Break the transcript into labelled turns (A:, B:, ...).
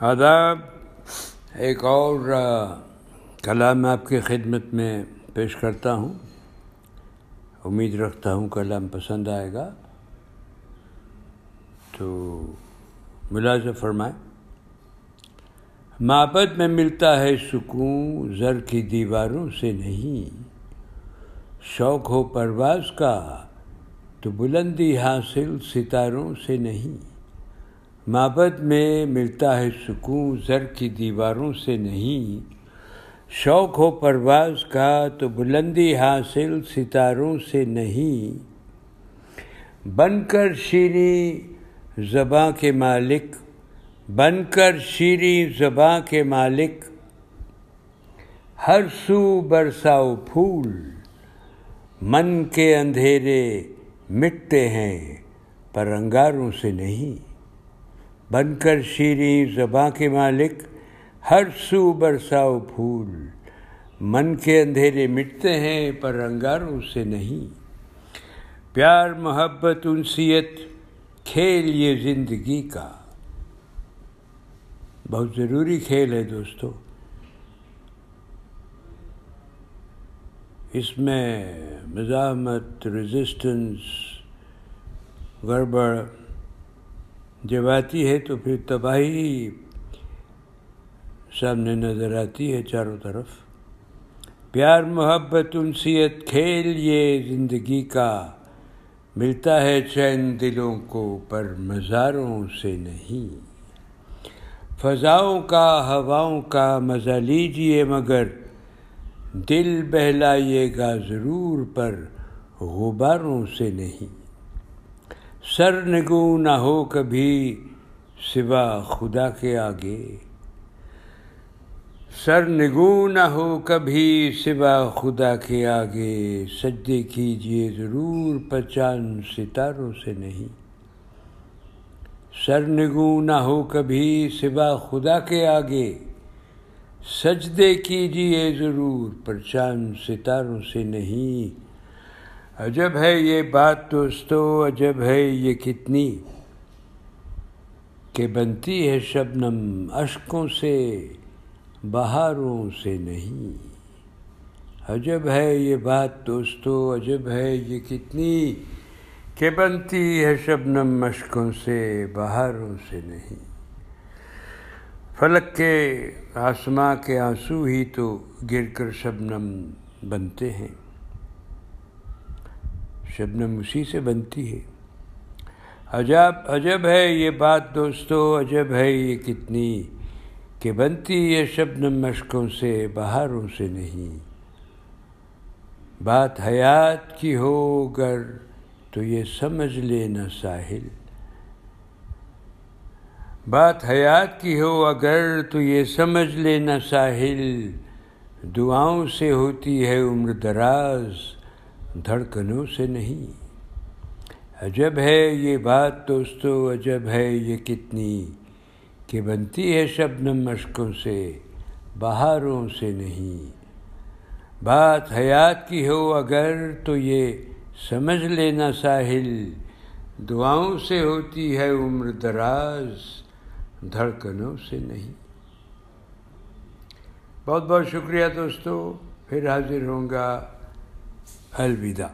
A: آداب ایک اور کلام آپ کی خدمت میں پیش کرتا ہوں. امید رکھتا ہوں کلام پسند آئے گا. تو ملازم فرمائیں. معبد میں ملتا ہے سکون زر کی دیواروں سے نہیں. شوق ہو پرواز کا تو بلندی حاصل ستاروں سے نہیں. معبد میں ملتا ہے سکون زر کی دیواروں سے نہیں۔ شوق ہو پرواز کا تو بلندی حاصل ستاروں سے نہیں۔ بن کر شیریں زباں کے مالک۔ بن کر شیریں زباں کے مالک۔ ہر سو برساؤ پھول۔ من کے اندھیرے مٹتے ہیں، پر انگاروں سے نہیں۔ بن کر شیریں زباں کے مالک، ہر سو برساؤ پھول۔ من کے اندھیرے مٹتے ہیں، پر انگاروں سے نہیں۔ پیار، محبت، انسیت، کھیل یہ زندگی کا۔ بہت ضروری کھیل ہے دوستو۔ اس میں مزاحمت رزسٹنس گڑبڑ جب آتی ہے تو پھر تباہی سامنے نظر آتی ہے چاروں طرف۔ پیار، محبت، انسیت، کھیل، یہ زندگی کا ملتا ہے چین دلوں کو، پر مزاروں سے نہیں۔ فضاؤں کا، ہواؤں کا مزہ لیجیے مگر دل بہلائیے گا ضرور، پر غباروں سے نہیں۔ سر نگو نہ ہو کبھی سوا خدا کے آگے۔ سر نگو نہ ہو کبھی سوا خدا کے آگے۔ سجدے کیجیے ضرور پہچان ستاروں سے نہیں۔ سر نگو نہ ہو کبھی سوا خدا کے آگے۔ سجدے کیجیے ضرور پہچان ستاروں سے نہیں۔ عجب ہے یہ بات دوستو، عجب ہے یہ کتنی کہ بنتی ہے شبنم اشکوں سے، بہاروں سے نہیں۔ عجب ہے یہ بات دوستو، عجب ہے یہ کتنی کہ بنتی ہے شبنم مشکوں سے، بہاروں سے نہیں۔ فلک کے آسماں کے آنسو ہی تو گر کر شبنم بنتے ہیں۔ شبنم اسی سے بنتی ہے۔ عجب عجب ہے یہ بات دوستو، عجب ہے یہ کتنی کہ بنتی یہ شبنم مشکوں سے، بہاروں سے نہیں۔ بات حیات کی ہو گر تو یہ سمجھ لینا ساحل۔ بات حیات کی ہو اگر تو یہ سمجھ لینا ساحل۔ دعاؤں سے ہوتی ہے عمر دراز۔ دھڑکنوں سے نہیں۔ عجب ہے یہ بات دوستو، عجب ہے یہ کتنی کہ بنتی ہے شبنم مشکوں سے، بہاروں سے نہیں۔ بات حیات کی ہو اگر تو یہ سمجھ لینا ساحل، دعاؤں سے ہوتی ہے عمر دراز، دھڑکنوں سے نہیں۔ بہت بہت شکریہ دوستو، پھر حاضر ہوں گا۔ الوداع